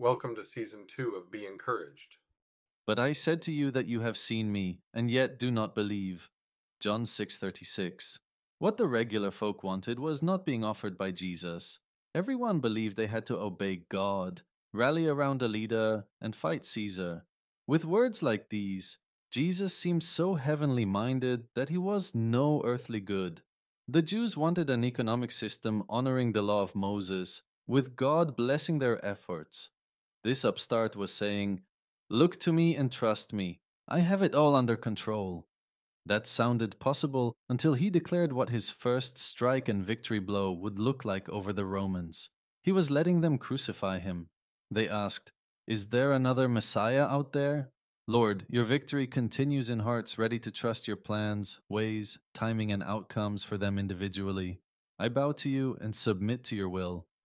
Welcome to season two of Be Encouraged. But I said to you that you have seen me, and yet do not believe. John 6:36. What the regular folk wanted was not being offered by Jesus. Everyone believed they had to obey God, rally around a leader, and fight Caesar. With words like these, Jesus seemed so heavenly minded that he was no earthly good. The Jews wanted an economic system honoring the law of Moses, with God blessing their efforts. This upstart was saying, Look to me and trust me. I have it all under control. That sounded possible until he declared what his first strike and victory blow would look like over the Romans. He was letting them crucify him. They asked, Is there another Messiah out there? Lord, your victory continues in hearts ready to trust your plans, ways, timing, and outcomes for them individually. I bow to you and submit to your will.